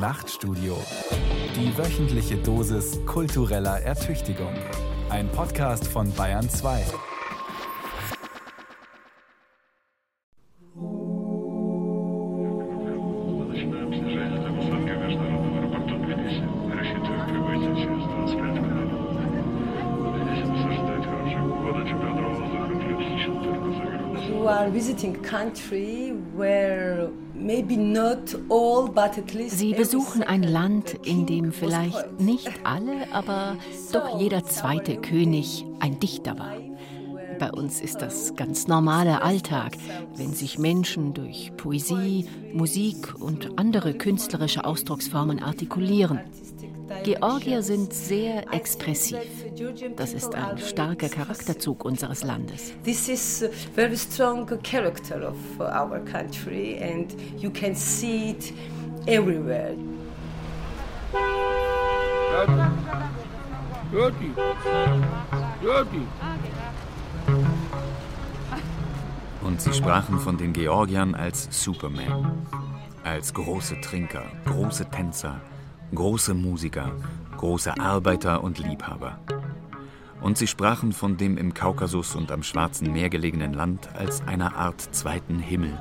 Nachtstudio. Die wöchentliche Dosis kultureller Ertüchtigung. Ein Podcast von Bayern 2. You are visiting country where Sie besuchen ein Land, in dem vielleicht nicht alle, aber doch jeder zweite König ein Dichter war. Bei uns ist das ganz normaler Alltag, wenn sich Menschen durch Poesie, Musik und andere künstlerische Ausdrucksformen artikulieren. Georgier sind sehr expressiv. Das ist ein starker Charakterzug unseres Landes. This is a very strong character of our country, and you can see it everywhere. Dirty. Dirty. Und sie sprachen von den Georgiern als Superman, als große Trinker, große Tänzer, große Musiker, große Arbeiter und Liebhaber. Und sie sprachen von dem im Kaukasus und am Schwarzen Meer gelegenen Land als einer Art zweiten Himmel.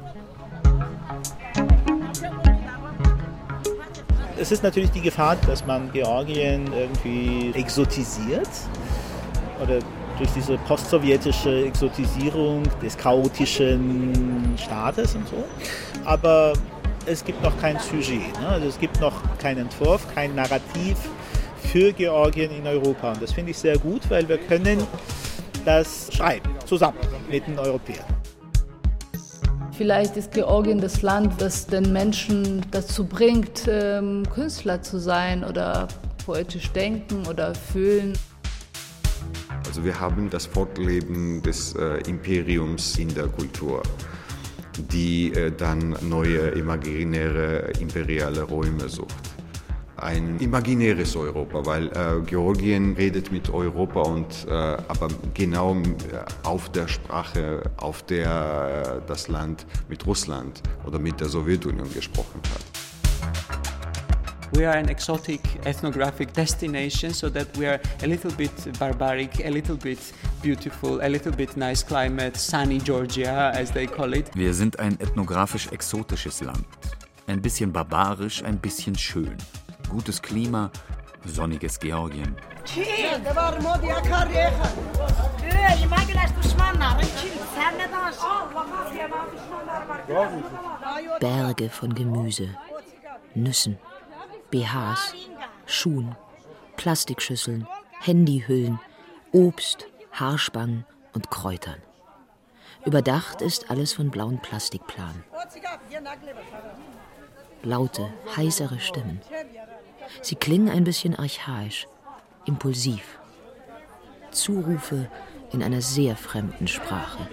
Es ist natürlich die Gefahr, dass man Georgien irgendwie exotisiert oder durch diese postsowjetische Exotisierung des chaotischen Staates und so. Aber es gibt noch kein Sujet, ne? also es gibt noch keinen Entwurf, kein Narrativ für Georgien in Europa. Und das finde ich sehr gut, weil wir können das schreiben, zusammen mit den Europäern. Vielleicht ist Georgien das Land, das den Menschen dazu bringt, ähm, Künstler zu sein oder poetisch denken oder fühlen. Also wir haben das Fortleben des äh, Imperiums in der Kultur, die äh, dann neue imaginäre imperiale Räume sucht. Ein imaginäres Europa, weil äh, Georgien redet mit Europa und äh, aber genau äh, auf der Sprache, auf der äh, das Land mit Russland oder mit der Sowjetunion gesprochen hat. We are an exotic ethnographic destination, so that we are a little bit barbaric, a little bit beautiful, a little bit nice climate, sunny Georgia, as they call it. Wir sind ein ethnografisch exotisches Land. Ein bisschen barbarisch, ein bisschen schön. Gutes Klima, sonniges Georgien. Berge von Gemüse, Nüssen, BHs, Schuhen, Plastikschüsseln, Handyhüllen, Obst, Haarspangen und Kräutern. Überdacht ist alles von blauen Plastikplanen. Laute, heisere Stimmen. Sie klingen ein bisschen archaisch, impulsiv. Zurufe in einer sehr fremden Sprache.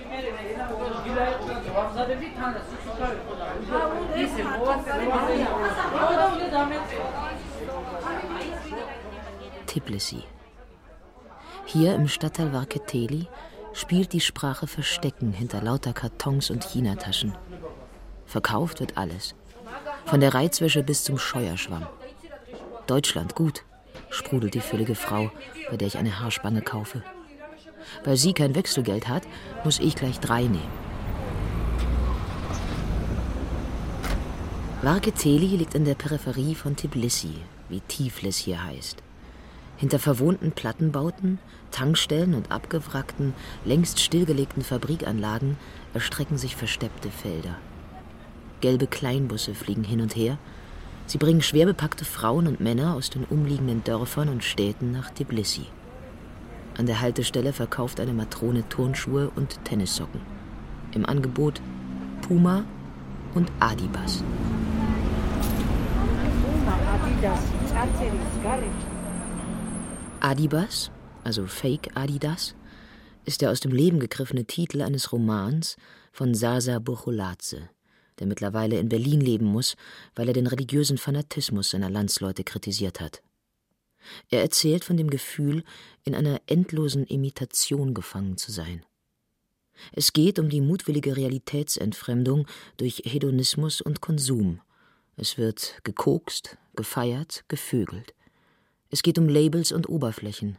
Tbilisi. Hier im Stadtteil Varketeli spielt die Sprache Verstecken hinter lauter Kartons und Chinataschen. Verkauft wird alles. Von der Reizwäsche bis zum Scheuerschwamm. Deutschland gut, sprudelt die füllige Frau, bei der ich eine Haarspange kaufe. Weil sie kein Wechselgeld hat, muss ich gleich drei nehmen. Varketeli liegt in der Peripherie von Tbilisi, wie Tiflis hier heißt. Hinter verwohnten Plattenbauten, Tankstellen und abgewrackten, längst stillgelegten Fabrikanlagen erstrecken sich versteppte Felder. Gelbe Kleinbusse fliegen hin und her. Sie bringen schwer bepackte Frauen und Männer aus den umliegenden Dörfern und Städten nach Tbilisi. An der Haltestelle verkauft eine Matrone Turnschuhe und Tennissocken. Im Angebot Puma und Adibas. Adibas, also Fake Adidas, ist der aus dem Leben gegriffene Titel eines Romans von Sasa Burcholadze, der mittlerweile in Berlin leben muss, weil er den religiösen Fanatismus seiner Landsleute kritisiert hat. Er erzählt von dem Gefühl, in einer endlosen Imitation gefangen zu sein. Es geht um die mutwillige Realitätsentfremdung durch Hedonismus und Konsum. Es wird gekokst, gefeiert, gevögelt. Es geht um Labels und Oberflächen,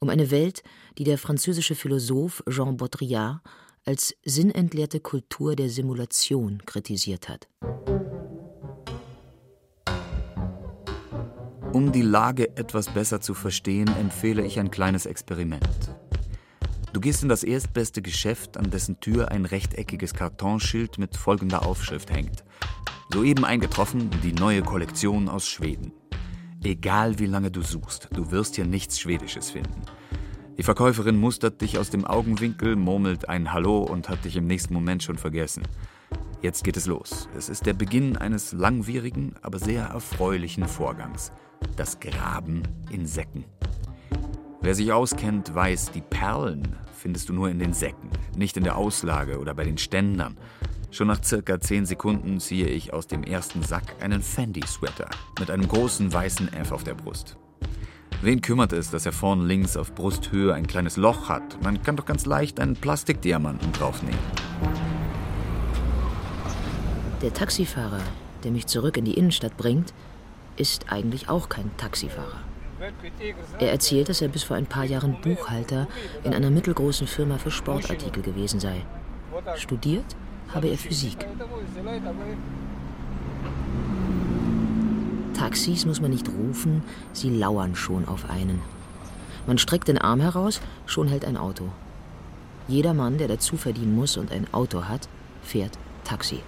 um eine Welt, die der französische Philosoph Jean Baudrillard als sinnentleerte Kultur der Simulation kritisiert hat. Um die Lage etwas besser zu verstehen, empfehle ich ein kleines Experiment. Du gehst in das erstbeste Geschäft, an dessen Tür ein rechteckiges Kartonschild mit folgender Aufschrift hängt. Soeben eingetroffen, die neue Kollektion aus Schweden. Egal wie lange du suchst, du wirst hier nichts Schwedisches finden. Die Verkäuferin mustert dich aus dem Augenwinkel, murmelt ein Hallo und hat dich im nächsten Moment schon vergessen. Jetzt geht es los. Es ist der Beginn eines langwierigen, aber sehr erfreulichen Vorgangs. Das Graben in Säcken. Wer sich auskennt, weiß, die Perlen findest du nur in den Säcken, nicht in der Auslage oder bei den Ständern. Schon nach circa 10 Sekunden ziehe ich aus dem ersten Sack einen Fendi-Sweater mit einem großen weißen F auf der Brust. Wen kümmert es, dass er vorn links auf Brusthöhe ein kleines Loch hat? Man kann doch ganz leicht einen Plastikdiamanten draufnehmen. Der Taxifahrer, der mich zurück in die Innenstadt bringt, ist eigentlich auch kein Taxifahrer. Er erzählt, dass er bis vor ein paar Jahren Buchhalter in einer mittelgroßen Firma für Sportartikel gewesen sei. Studiert habe er Physik. Taxis muss man nicht rufen, sie lauern schon auf einen. Man streckt den Arm heraus, schon hält ein Auto. Jeder Mann, der dazu verdienen muss und ein Auto hat, fährt Taxi.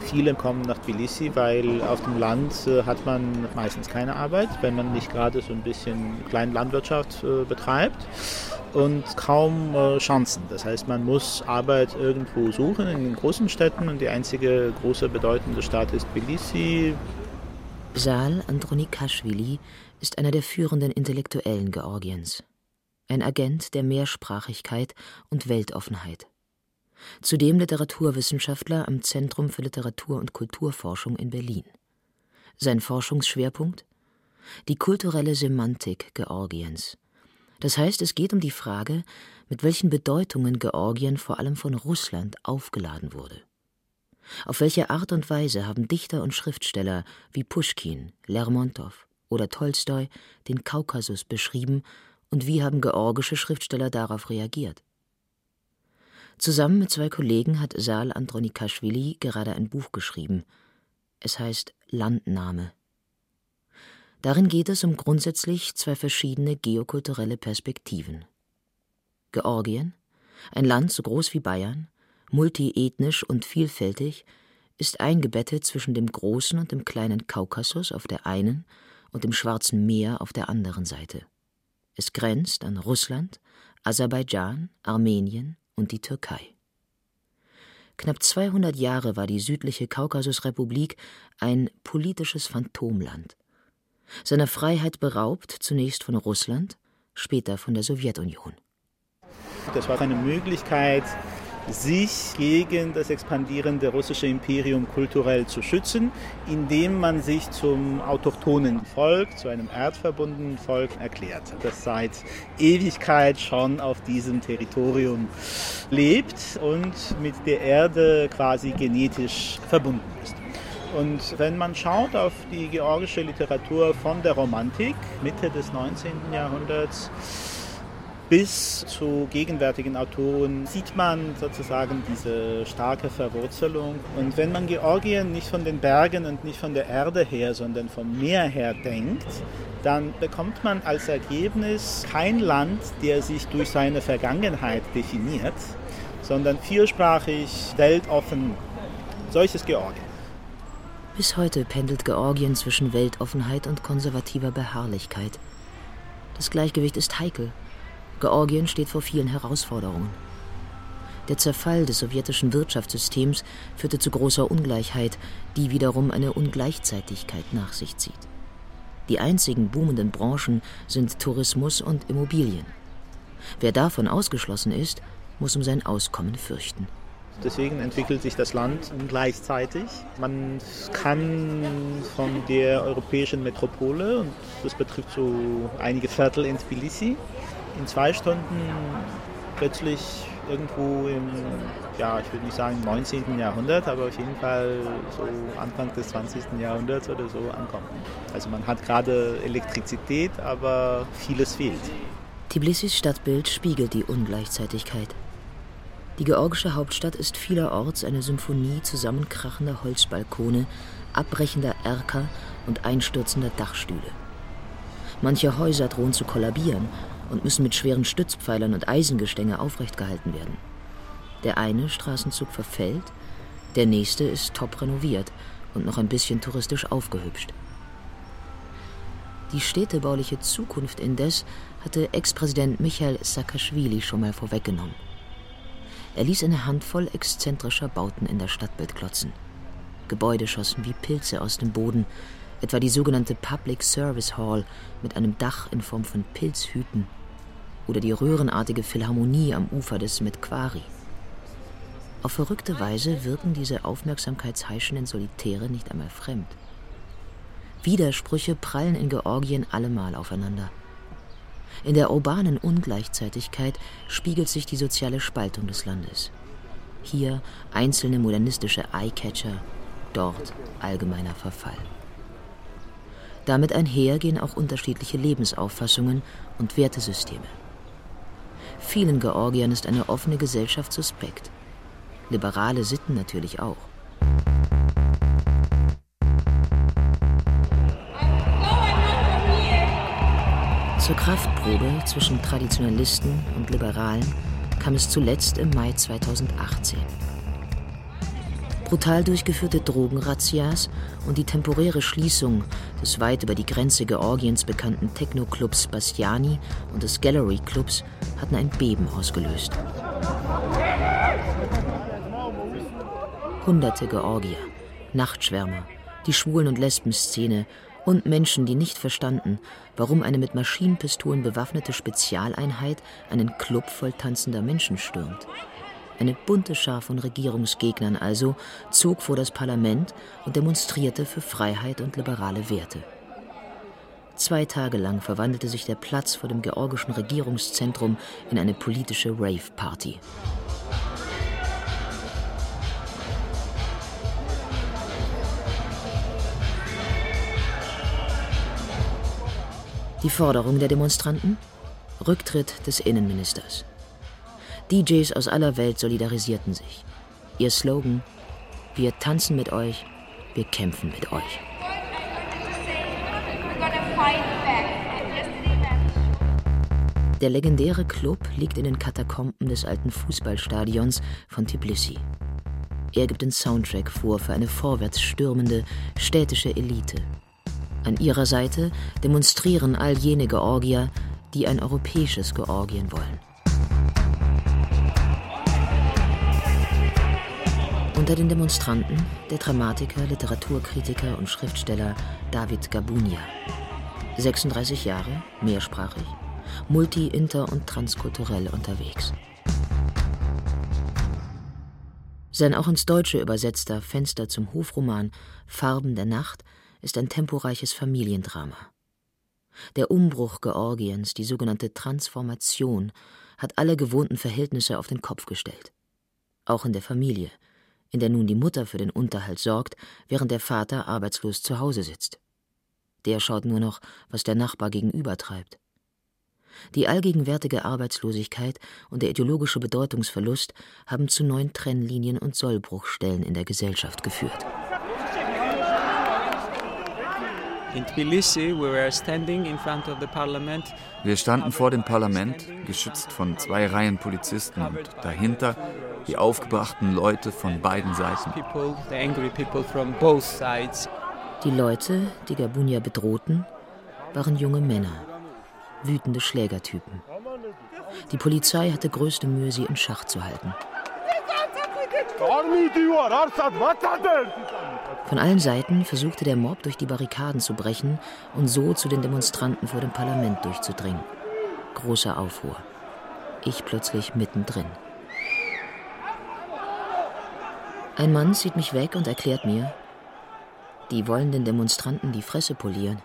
Viele kommen nach Tbilisi, weil auf dem Land äh, hat man meistens keine Arbeit, wenn man nicht gerade so ein bisschen kleine Landwirtschaft äh, betreibt und kaum äh, Chancen. Das heißt, man muss Arbeit irgendwo suchen in den großen Städten und die einzige große bedeutende Stadt ist Tbilisi. Sal Andronikashvili ist einer der führenden Intellektuellen Georgiens. Ein Agent der Mehrsprachigkeit und Weltoffenheit. Zudem Literaturwissenschaftler am Zentrum für Literatur- und Kulturforschung in Berlin. Sein Forschungsschwerpunkt? Die kulturelle Semantik Georgiens. Das heißt, es geht um die Frage, mit welchen Bedeutungen Georgien vor allem von Russland aufgeladen wurde. Auf welche Art und Weise haben Dichter und Schriftsteller wie Puschkin, Lermontow oder Tolstoi den Kaukasus beschrieben und wie haben georgische Schriftsteller darauf reagiert? Zusammen mit zwei Kollegen hat Sal Andronikaschwili gerade ein Buch geschrieben. Es heißt Landnahme. Darin geht es um grundsätzlich zwei verschiedene geokulturelle Perspektiven. Georgien, ein Land so groß wie Bayern, multiethnisch und vielfältig, ist eingebettet zwischen dem großen und dem kleinen Kaukasus auf der einen und dem Schwarzen Meer auf der anderen Seite. Es grenzt an Russland, Aserbaidschan, Armenien, und die Türkei. Knapp 200 Jahre war die südliche Kaukasusrepublik ein politisches Phantomland. Seiner Freiheit beraubt, zunächst von Russland, später von der Sowjetunion. Das war eine Möglichkeit, sich gegen das expandierende russische Imperium kulturell zu schützen, indem man sich zum autochthonen Volk, zu einem erdverbundenen Volk erklärt, das seit Ewigkeit schon auf diesem Territorium lebt und mit der Erde quasi genetisch verbunden ist. Und wenn man schaut auf die georgische Literatur von der Romantik, Mitte des 19. Jahrhunderts, bis zu gegenwärtigen Autoren sieht man sozusagen diese starke Verwurzelung. Und wenn man Georgien nicht von den Bergen und nicht von der Erde her, sondern vom Meer her denkt, dann bekommt man als Ergebnis kein Land, der sich durch seine Vergangenheit definiert, sondern viersprachig, weltoffen. Solches Georgien. Bis heute pendelt Georgien zwischen Weltoffenheit und konservativer Beharrlichkeit. Das Gleichgewicht ist heikel Georgien steht vor vielen Herausforderungen. Der Zerfall des sowjetischen Wirtschaftssystems führte zu großer Ungleichheit, die wiederum eine Ungleichzeitigkeit nach sich zieht. Die einzigen boomenden Branchen sind Tourismus und Immobilien. Wer davon ausgeschlossen ist, muss um sein Auskommen fürchten. Deswegen entwickelt sich das Land ungleichzeitig. Man kann von der europäischen Metropole, und das betrifft so einige Viertel in Tbilisi, in zwei Stunden plötzlich irgendwo im, ja, ich würde nicht sagen 19. Jahrhundert, aber auf jeden Fall so Anfang des 20. Jahrhunderts oder so ankommen. Also man hat gerade Elektrizität, aber vieles fehlt. Tbilisis Stadtbild spiegelt die Ungleichzeitigkeit. Die georgische Hauptstadt ist vielerorts eine Symphonie zusammenkrachender Holzbalkone, abbrechender Erker und einstürzender Dachstühle. Manche Häuser drohen zu kollabieren und müssen mit schweren Stützpfeilern und Eisengestänge aufrecht gehalten werden. Der eine Straßenzug verfällt, der nächste ist top renoviert und noch ein bisschen touristisch aufgehübscht. Die städtebauliche Zukunft indes hatte Ex-Präsident Michael Saakashvili schon mal vorweggenommen. Er ließ eine Handvoll exzentrischer Bauten in der Stadtbild klotzen. Gebäude schossen wie Pilze aus dem Boden, etwa die sogenannte Public Service Hall mit einem Dach in Form von Pilzhüten oder die röhrenartige Philharmonie am Ufer des Metquari. Auf verrückte Weise wirken diese aufmerksamkeitsheischenden Solitäre nicht einmal fremd. Widersprüche prallen in Georgien allemal aufeinander. In der urbanen Ungleichzeitigkeit spiegelt sich die soziale Spaltung des Landes. Hier einzelne modernistische Eyecatcher, dort allgemeiner Verfall. Damit einher gehen auch unterschiedliche Lebensauffassungen und Wertesysteme. Vielen Georgiern ist eine offene Gesellschaft suspekt. Liberale Sitten natürlich auch. Zur Kraftprobe zwischen Traditionalisten und Liberalen kam es zuletzt im Mai 2018. Brutal durchgeführte Drogenrazzias und die temporäre Schließung des weit über die Grenze Georgiens bekannten Techno-Clubs Bastiani und des Gallery-Clubs hatten ein Beben ausgelöst. Hunderte Georgier, Nachtschwärmer, die Schwulen- und Lesbenszene und Menschen, die nicht verstanden, warum eine mit Maschinenpistolen bewaffnete Spezialeinheit einen Club voll tanzender Menschen stürmt. Eine bunte Schar von Regierungsgegnern also zog vor das Parlament und demonstrierte für Freiheit und liberale Werte. Zwei Tage lang verwandelte sich der Platz vor dem georgischen Regierungszentrum in eine politische Rave-Party. Die Forderung der Demonstranten? Rücktritt des Innenministers. DJs aus aller Welt solidarisierten sich. Ihr Slogan: Wir tanzen mit euch, wir kämpfen mit euch. Der legendäre Club liegt in den Katakomben des alten Fußballstadions von Tbilisi. Er gibt den Soundtrack vor für eine vorwärts stürmende städtische Elite. An ihrer Seite demonstrieren all jene Georgier, die ein europäisches Georgien wollen. Unter den Demonstranten der Dramatiker, Literaturkritiker und Schriftsteller David Gabunia. 36 Jahre, mehrsprachig, multi-, inter- und transkulturell unterwegs. Sein auch ins Deutsche übersetzter Fenster zum Hofroman Farben der Nacht ist ein temporeiches Familiendrama. Der Umbruch Georgiens, die sogenannte Transformation, hat alle gewohnten Verhältnisse auf den Kopf gestellt. Auch in der Familie – in der nun die Mutter für den Unterhalt sorgt, während der Vater arbeitslos zu Hause sitzt. Der schaut nur noch, was der Nachbar gegenüber treibt. Die allgegenwärtige Arbeitslosigkeit und der ideologische Bedeutungsverlust haben zu neuen Trennlinien und Sollbruchstellen in der Gesellschaft geführt. In Tbilisi, we were standing in front of the parliament. Wir standen vor dem Parlament, geschützt von zwei Reihen Polizisten und dahinter die aufgebrachten Leute von beiden Seiten. Die Leute, die Gabunia bedrohten, waren junge Männer, wütende Schlägertypen. Die Polizei hatte größte Mühe, sie in Schach zu halten. Von allen Seiten versuchte der Mob durch die Barrikaden zu brechen und so zu den Demonstranten vor dem Parlament durchzudringen. Großer Aufruhr. Ich plötzlich mittendrin. Ein Mann zieht mich weg und erklärt mir, die wollen den Demonstranten die Fresse polieren.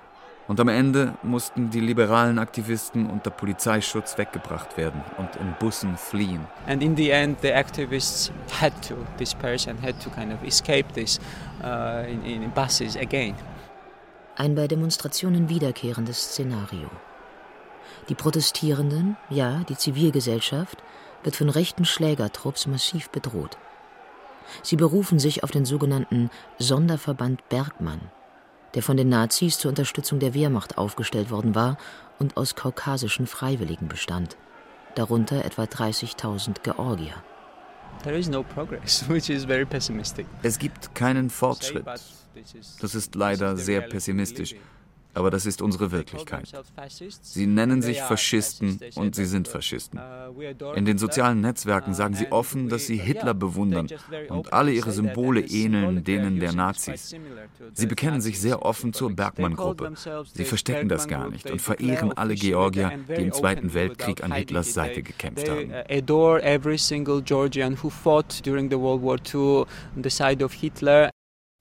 Und am Ende mussten die liberalen Aktivisten unter Polizeischutz weggebracht werden und in Bussen fliehen. And in the end, the activists had to disperse and had to kind of escape this uh, in, in buses again. Ein bei Demonstrationen wiederkehrendes Szenario. Die Protestierenden, ja, die Zivilgesellschaft, wird von rechten Schlägertrupps massiv bedroht. Sie berufen sich auf den sogenannten Sonderverband Bergmann, der von den Nazis zur Unterstützung der Wehrmacht aufgestellt worden war und aus kaukasischen Freiwilligen bestand, darunter etwa 30.000 Georgier. Es gibt keinen Fortschritt. Das ist leider sehr pessimistisch. Aber das ist unsere Wirklichkeit. Sie nennen sich Faschisten und sie sind Faschisten. In den sozialen Netzwerken sagen sie offen, dass sie Hitler bewundern und alle ihre Symbole ähneln denen der Nazis. Sie bekennen sich sehr offen zur Bergmann-Gruppe. Sie verstecken das gar nicht und verehren alle Georgier, die im Zweiten Weltkrieg an Hitlers Seite gekämpft haben.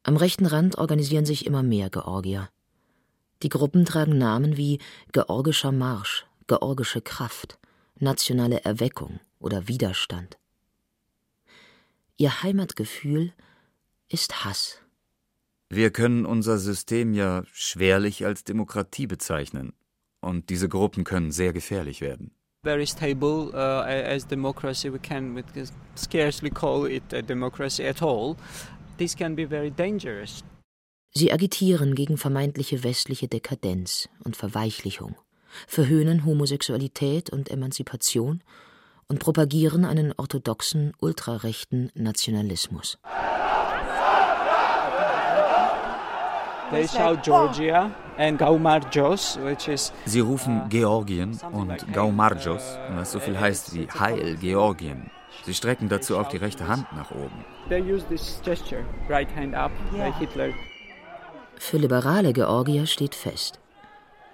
Am rechten Rand organisieren sich immer mehr Georgier. Die Gruppen tragen Namen wie Georgischer Marsch, Georgische Kraft, Nationale Erweckung oder Widerstand. Ihr Heimatgefühl ist Hass. Wir können unser System ja schwerlich als Demokratie bezeichnen. Und diese Gruppen können sehr gefährlich werden. Very stable uh, as democracy, we can we can scarcely call it a democracy at all. This can be very dangerous. Sie agitieren gegen vermeintliche westliche Dekadenz und Verweichlichung, verhöhnen Homosexualität und Emanzipation und propagieren einen orthodoxen, ultrarechten Nationalismus. Sie rufen Georgien und Gaumarjos, was so viel heißt wie Heil Georgien. Sie strecken dazu auch die rechte Hand nach oben. They use this gesture, right hand up, like Hitler. Für liberale Georgier steht fest,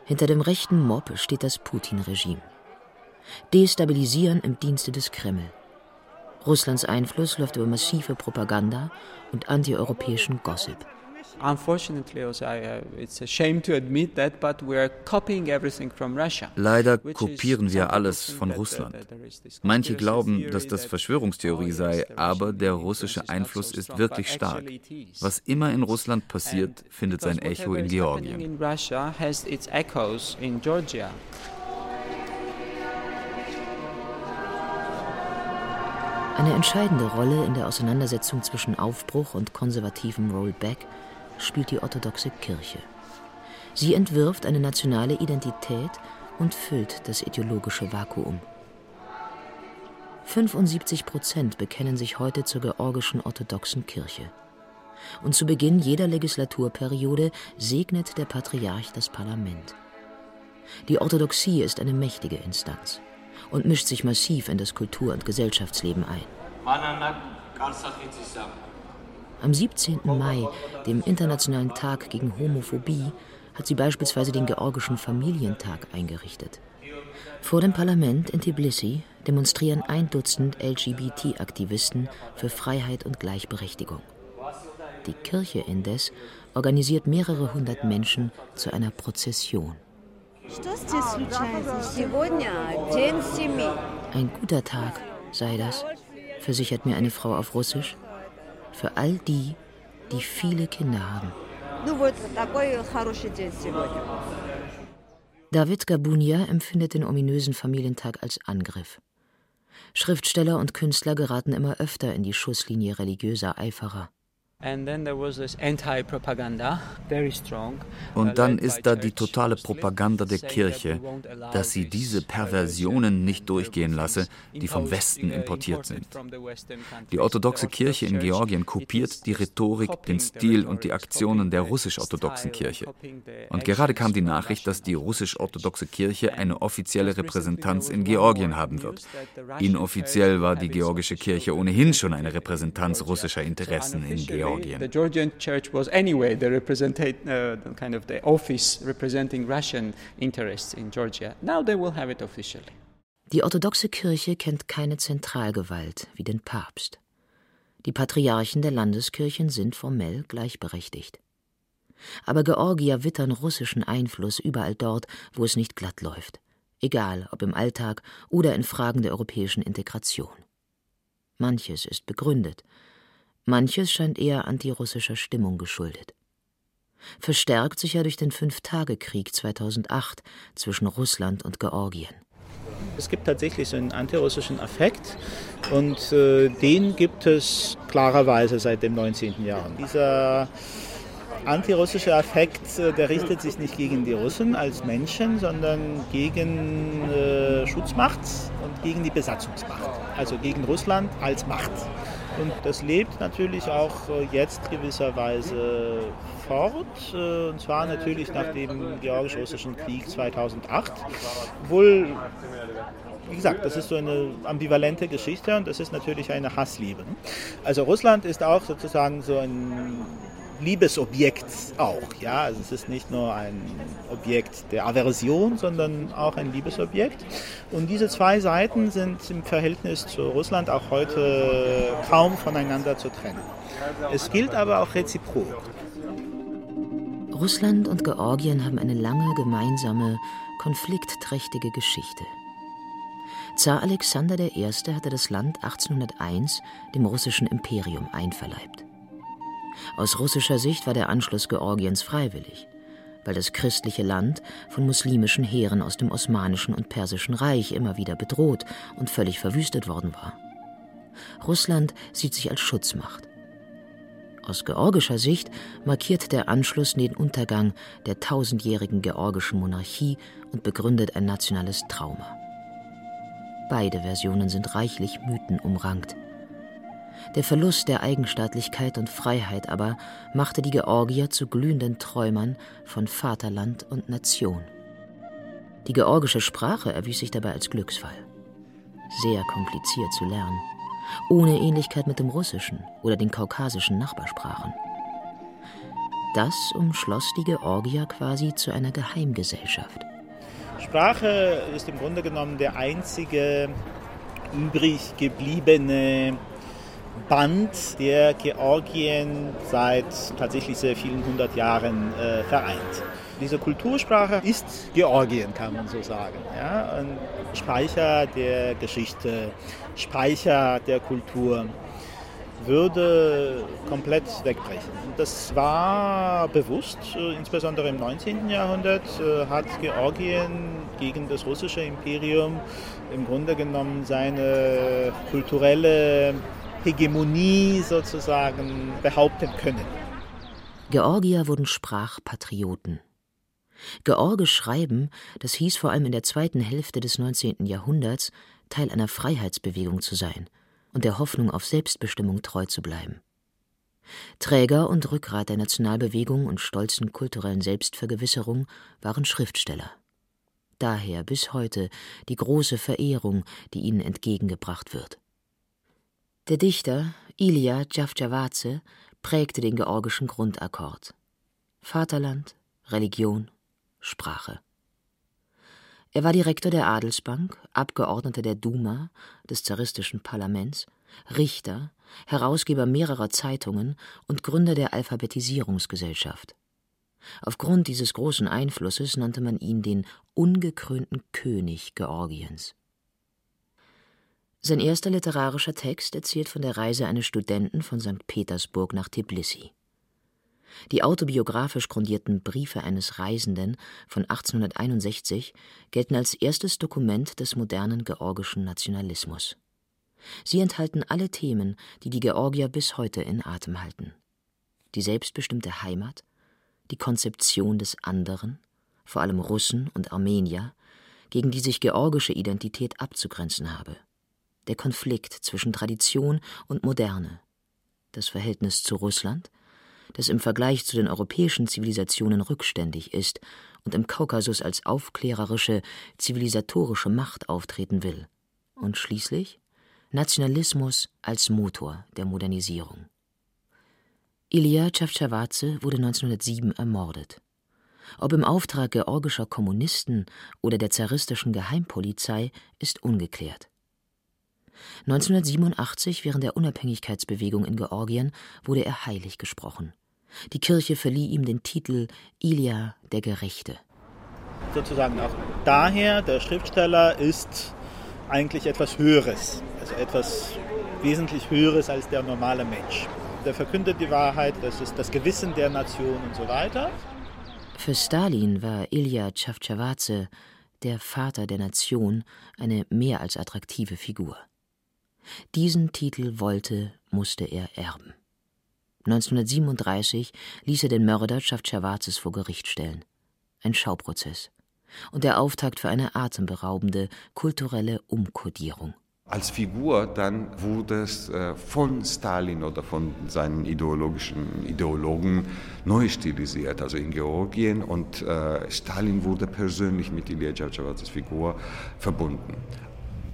hinter dem rechten Mob steht das Putin-Regime. Destabilisieren im Dienste des Kreml. Russlands Einfluss läuft über massive Propaganda und antieuropäischen Gossip. Leider kopieren wir alles von Russland. Manche glauben, dass das Verschwörungstheorie sei, aber der russische Einfluss ist wirklich stark. Was immer in Russland passiert, findet sein Echo in Georgien. Eine entscheidende Rolle in der Auseinandersetzung zwischen Aufbruch und konservativem Rollback spielt die orthodoxe Kirche. Sie entwirft eine nationale Identität und füllt das ideologische Vakuum. 75 Prozent bekennen sich heute zur georgischen orthodoxen Kirche. Und zu Beginn jeder Legislaturperiode segnet der Patriarch das Parlament. Die Orthodoxie ist eine mächtige Instanz und mischt sich massiv in das Kultur- und Gesellschaftsleben ein. Am 17. Mai, dem Internationalen Tag gegen Homophobie, hat sie beispielsweise den Georgischen Familientag eingerichtet. Vor dem Parlament in Tbilisi demonstrieren ein Dutzend LGBT-Aktivisten für Freiheit und Gleichberechtigung. Die Kirche indes organisiert mehrere hundert Menschen zu einer Prozession. Ein guter Tag sei das, versichert mir eine Frau auf Russisch, für all die, die viele Kinder haben. David Gabunia empfindet den ominösen Familientag als Angriff. Schriftsteller und Künstler geraten immer öfter in die Schusslinie religiöser Eiferer. Und dann ist da die totale Propaganda der Kirche, dass sie diese Perversionen nicht durchgehen lasse, die vom Westen importiert sind. Die orthodoxe Kirche in Georgien kopiert die Rhetorik, den Stil und die Aktionen der russisch-orthodoxen Kirche. Und gerade kam die Nachricht, dass die russisch-orthodoxe Kirche eine offizielle Repräsentanz in Georgien haben wird. Inoffiziell war die georgische Kirche ohnehin schon eine Repräsentanz russischer Interessen in Georgien. Georgien. The Georgian church was anyway the representate uh, kind of the office representing Russian interests in Georgia. Now they will have it officially. Die orthodoxe Kirche kennt keine Zentralgewalt wie den Papst. Die Patriarchen der Landeskirchen sind formell gleichberechtigt. Aber Georgier wittern russischen Einfluss überall dort, wo es nicht glatt läuft, egal ob im Alltag oder in Fragen der europäischen Integration. Manches ist begründet, manches scheint eher antirussischer Stimmung geschuldet. Verstärkt sicher durch den Fünf-Tage-Krieg 2008 zwischen Russland und Georgien. Es gibt tatsächlich einen antirussischen Affekt und äh, den gibt es klarerweise seit dem 19. Jahrhundert. Dieser antirussische Affekt, äh, der richtet sich nicht gegen die Russen als Menschen, sondern gegen äh, Schutzmacht und gegen die Besatzungsmacht, also gegen Russland als Macht. Und das lebt natürlich auch äh, jetzt gewisserweise fort, äh, und zwar natürlich nach dem georgisch-russischen Krieg 2008. Obwohl, wie gesagt, das ist so eine ambivalente Geschichte und das ist natürlich eine Hassliebe. Also Russland ist auch sozusagen so ein Liebesobjekt auch. Ja? Also es ist nicht nur ein Objekt der Aversion, sondern auch ein Liebesobjekt. Und diese zwei Seiten sind im Verhältnis zu Russland auch heute kaum voneinander zu trennen. Es gilt aber auch reziprok. Russland und Georgien haben eine lange gemeinsame, konfliktträchtige Geschichte. Zar Alexander I. hatte das Land 1801 dem russischen Imperium einverleibt. Aus russischer Sicht war der Anschluss Georgiens freiwillig, weil das christliche Land von muslimischen Heeren aus dem Osmanischen und Persischen Reich immer wieder bedroht und völlig verwüstet worden war. Russland sieht sich als Schutzmacht. Aus georgischer Sicht markiert der Anschluss den Untergang der tausendjährigen georgischen Monarchie und begründet ein nationales Trauma. Beide Versionen sind reichlich mythenumrankt. Der Verlust der Eigenstaatlichkeit und Freiheit aber machte die Georgier zu glühenden Träumern von Vaterland und Nation. Die georgische Sprache erwies sich dabei als Glücksfall. Sehr kompliziert zu lernen, ohne Ähnlichkeit mit dem Russischen oder den kaukasischen Nachbarsprachen. Das umschloss die Georgier quasi zu einer Geheimgesellschaft. Sprache ist im Grunde genommen der einzige übrig gebliebene Band, der Georgien seit tatsächlich sehr vielen hundert Jahren äh, vereint. Diese Kultursprache ist Georgien, kann man so sagen. Ja? Ein Speicher der Geschichte, Speicher der Kultur würde komplett wegbrechen. Das war bewusst, äh, insbesondere im 19. Jahrhundert äh, hat Georgien gegen das russische Imperium im Grunde genommen seine kulturelle Hegemonie sozusagen behaupten können. Georgier wurden Sprachpatrioten. Georgisch schreiben, das hieß vor allem in der zweiten Hälfte des 19. Jahrhunderts, Teil einer Freiheitsbewegung zu sein und der Hoffnung auf Selbstbestimmung treu zu bleiben. Träger und Rückgrat der Nationalbewegung und stolzen kulturellen Selbstvergewisserung waren Schriftsteller. Daher bis heute die große Verehrung, die ihnen entgegengebracht wird. Der Dichter Ilya Djavdjavadze prägte den georgischen Grundakkord. Vaterland, Religion, Sprache. Er war Direktor der Adelsbank, Abgeordneter der Duma, des zaristischen Parlaments, Richter, Herausgeber mehrerer Zeitungen und Gründer der Alphabetisierungsgesellschaft. Aufgrund dieses großen Einflusses nannte man ihn den ungekrönten König Georgiens. Sein erster literarischer Text erzählt von der Reise eines Studenten von St. Petersburg nach Tbilisi. Die autobiografisch grundierten Briefe eines Reisenden von 1861 gelten als erstes Dokument des modernen georgischen Nationalismus. Sie enthalten alle Themen, die die Georgier bis heute in Atem halten. Die selbstbestimmte Heimat, die Konzeption des anderen, vor allem Russen und Armenier, gegen die sich georgische Identität abzugrenzen habe – der Konflikt zwischen Tradition und Moderne, das Verhältnis zu Russland, das im Vergleich zu den europäischen Zivilisationen rückständig ist und im Kaukasus als aufklärerische, zivilisatorische Macht auftreten will, und schließlich Nationalismus als Motor der Modernisierung. Ilya Chavchavadze wurde 1907 ermordet. Ob im Auftrag georgischer Kommunisten oder der zaristischen Geheimpolizei, ist ungeklärt. 1987, während der Unabhängigkeitsbewegung in Georgien, wurde er heilig gesprochen. Die Kirche verlieh ihm den Titel Ilia der Gerechte. Sozusagen auch daher, der Schriftsteller ist eigentlich etwas Höheres, also etwas wesentlich Höheres als der normale Mensch. Der verkündet die Wahrheit, das ist das Gewissen der Nation und so weiter. Für Stalin war Ilja Chavchavadze, der Vater der Nation, eine mehr als attraktive Figur. Diesen Titel wollte, musste er erben. 1937 ließ er den Mörder Chavchavadzes vor Gericht stellen. Ein Schauprozess. Und der Auftakt für eine atemberaubende kulturelle Umkodierung. Als Figur dann wurde es äh, von Stalin oder von seinen ideologischen Ideologen neu stilisiert, also in Georgien. Und äh, Stalin wurde persönlich mit Ilya Chavchavadzes Figur verbunden.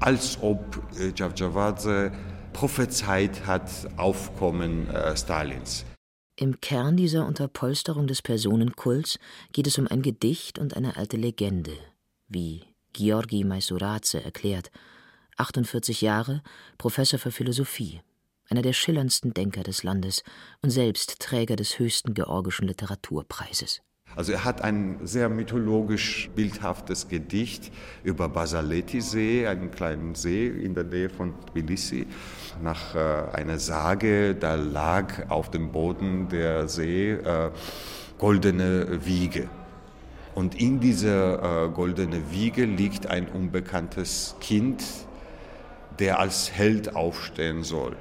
Als ob äh, Chavchavadze prophezeit hat Aufkommen äh, Stalins. Im Kern dieser Unterpolsterung des Personenkults geht es um ein Gedicht und eine alte Legende, wie Georgi Maisoradze erklärt, 48 Jahre, Professor für Philosophie, einer der schillerndsten Denker des Landes und selbst Träger des höchsten georgischen Literaturpreises. Also er hat ein sehr mythologisch bildhaftes Gedicht über Basaleti-See, einen kleinen See in der Nähe von Tbilisi. Nach äh, einer Sage, da lag auf dem Boden der See äh, goldene Wiege. Und in dieser äh, goldene Wiege liegt ein unbekanntes Kind, der als Held aufstehen soll.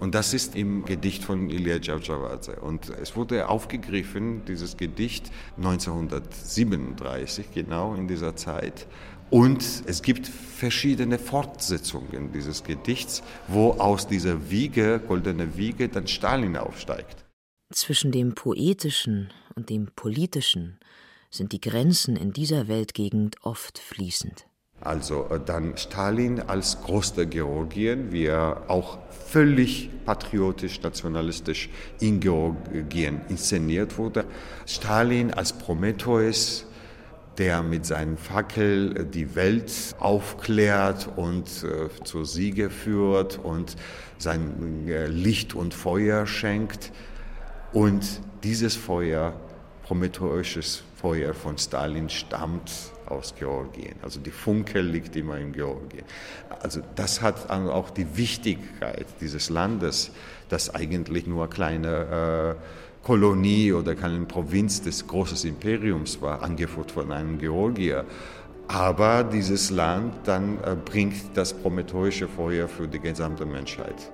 Und das ist im Gedicht von Ilya Cavcavadze. Und es wurde aufgegriffen, dieses Gedicht, 1937, genau in dieser Zeit. Und es gibt verschiedene Fortsetzungen dieses Gedichts, wo aus dieser Wiege, goldene Wiege, dann Stalin aufsteigt. Zwischen dem Poetischen und dem Politischen sind die Grenzen in dieser Weltgegend oft fließend. Also äh, dann Stalin als großer Georgien, wie er auch völlig patriotisch, nationalistisch in Georgien inszeniert wurde. Stalin als Prometheus, der mit seinem Fackel äh, die Welt aufklärt und äh, zur Siege führt und sein äh, Licht und Feuer schenkt. Und dieses Feuer, prometheusches Feuer von Stalin, stammt aus Georgien. Also die Funke liegt immer in Georgien. Also das hat auch die Wichtigkeit dieses Landes, das eigentlich nur eine kleine äh, Kolonie oder keine Provinz des großen Imperiums war, angeführt von einem Georgier. Aber dieses Land dann äh, bringt das prometheusche Feuer für die gesamte Menschheit.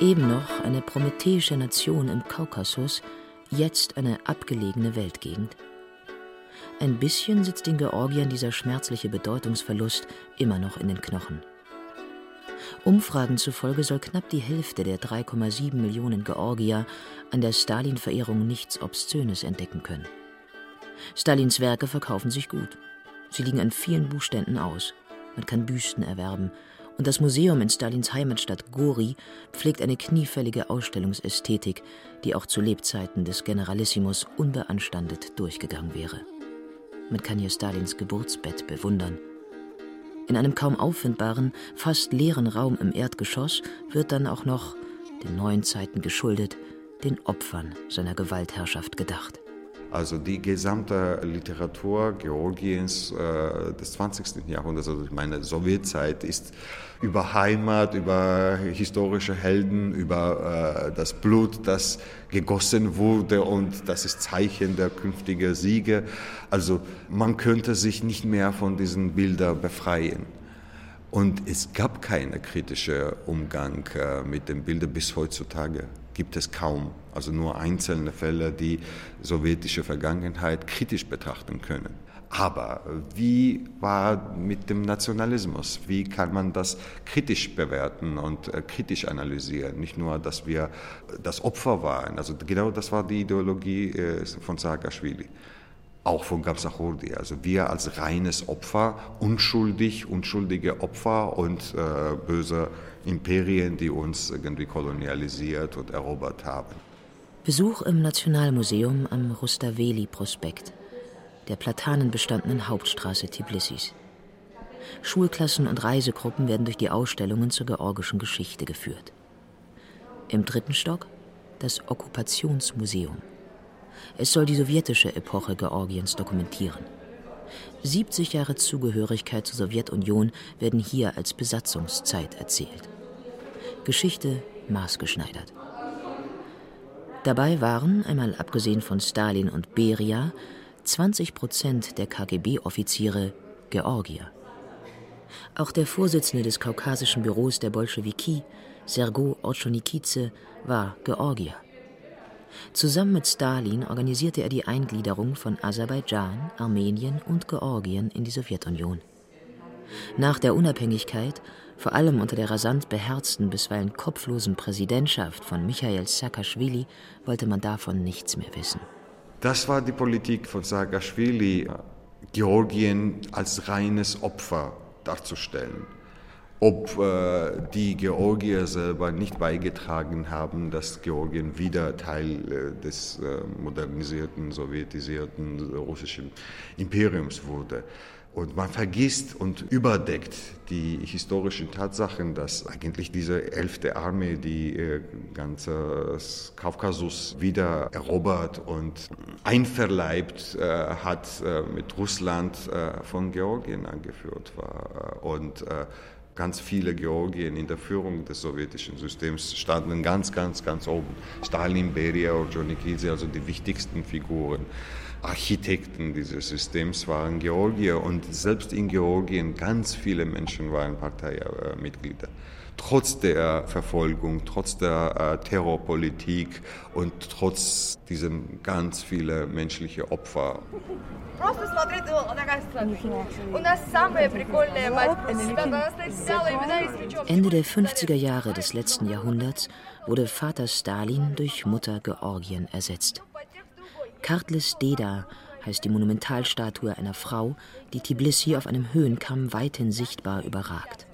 Eben noch eine prometheische Nation im Kaukasus, jetzt eine abgelegene Weltgegend. Ein bisschen sitzt den Georgiern dieser schmerzliche Bedeutungsverlust immer noch in den Knochen. Umfragen zufolge soll knapp die Hälfte der 3,7 Millionen Georgier an der Stalin-Verehrung nichts Obszönes entdecken können. Stalins Werke verkaufen sich gut. Sie liegen an vielen Buchständen aus. Man kann Büsten erwerben und das Museum in Stalins Heimatstadt Gori pflegt eine kniefällige Ausstellungsästhetik, die auch zu Lebzeiten des Generalissimus unbeanstandet durchgegangen wäre. Man kann hier Stalins Geburtsbett bewundern. In einem kaum auffindbaren, fast leeren Raum im Erdgeschoss wird dann auch noch, den neuen Zeiten geschuldet, den Opfern seiner Gewaltherrschaft gedacht. Also die gesamte Literatur Georgiens äh, des 20. Jahrhunderts, also ich meine Sowjetzeit, ist über Heimat, über historische Helden, über äh, das Blut, das gegossen wurde und das ist Zeichen der künftigen Siege. Also man könnte sich nicht mehr von diesen Bildern befreien. Und es gab keinen kritischen Umgang äh, mit den Bildern bis heutzutage gibt es kaum. Also nur einzelne Fälle, die sowjetische Vergangenheit kritisch betrachten können. Aber wie war mit dem Nationalismus? Wie kann man das kritisch bewerten und äh, kritisch analysieren? Nicht nur, dass wir das Opfer waren. Also genau das war die Ideologie äh, von Saakashvili auch von Gamsachurdi. Also wir als reines Opfer, unschuldig, unschuldige Opfer und äh, böse Imperien, die uns irgendwie kolonialisiert und erobert haben. Besuch im Nationalmuseum am Rustaveli-Prospekt, der platanenbestandenen Hauptstraße Tbilisis. Schulklassen und Reisegruppen werden durch die Ausstellungen zur georgischen Geschichte geführt. Im dritten Stock das Okkupationsmuseum. Es soll die sowjetische Epoche Georgiens dokumentieren. 70 Jahre Zugehörigkeit zur Sowjetunion werden hier als Besatzungszeit erzählt. Geschichte maßgeschneidert. Dabei waren, einmal abgesehen von Stalin und Beria, 20 Prozent der KGB-Offiziere Georgier. Auch der Vorsitzende des kaukasischen Büros der Bolschewiki, Sergo Orchonikidze, war Georgier. Zusammen mit Stalin organisierte er die Eingliederung von Aserbaidschan, Armenien und Georgien in die Sowjetunion. Nach der Unabhängigkeit, vor allem unter der rasant beherzten, bisweilen kopflosen Präsidentschaft von Michael Saakashvili, wollte man davon nichts mehr wissen. Das war die Politik von Saakashvili, Georgien als reines Opfer darzustellen ob äh, die Georgier selber nicht beigetragen haben, dass Georgien wieder Teil äh, des äh, modernisierten, sowjetisierten russischen Imperiums wurde. Und man vergisst und überdeckt die historischen Tatsachen, dass eigentlich diese elfte Armee die äh, ganze Kaukasus wieder erobert und einverleibt äh, hat, äh, mit Russland äh, von Georgien angeführt war. Und äh, Ganz viele Georgien in der Führung des sowjetischen Systems standen ganz, ganz, ganz oben. Stalin, Beria, Orjonikidze, also die wichtigsten Figuren. Architekten dieses Systems waren Georgier und selbst in Georgien ganz viele Menschen waren Parteimitglieder. Trotz der Verfolgung, trotz der äh, Terrorpolitik und trotz diesem ganz viele menschliche Opfer. Ende der 50er Jahre des letzten Jahrhunderts wurde Vater Stalin durch Mutter Georgien ersetzt. Kartlis Deda heißt die Monumentalstatue einer Frau, die Tbilisi auf einem Höhenkamm weithin sichtbar überragt.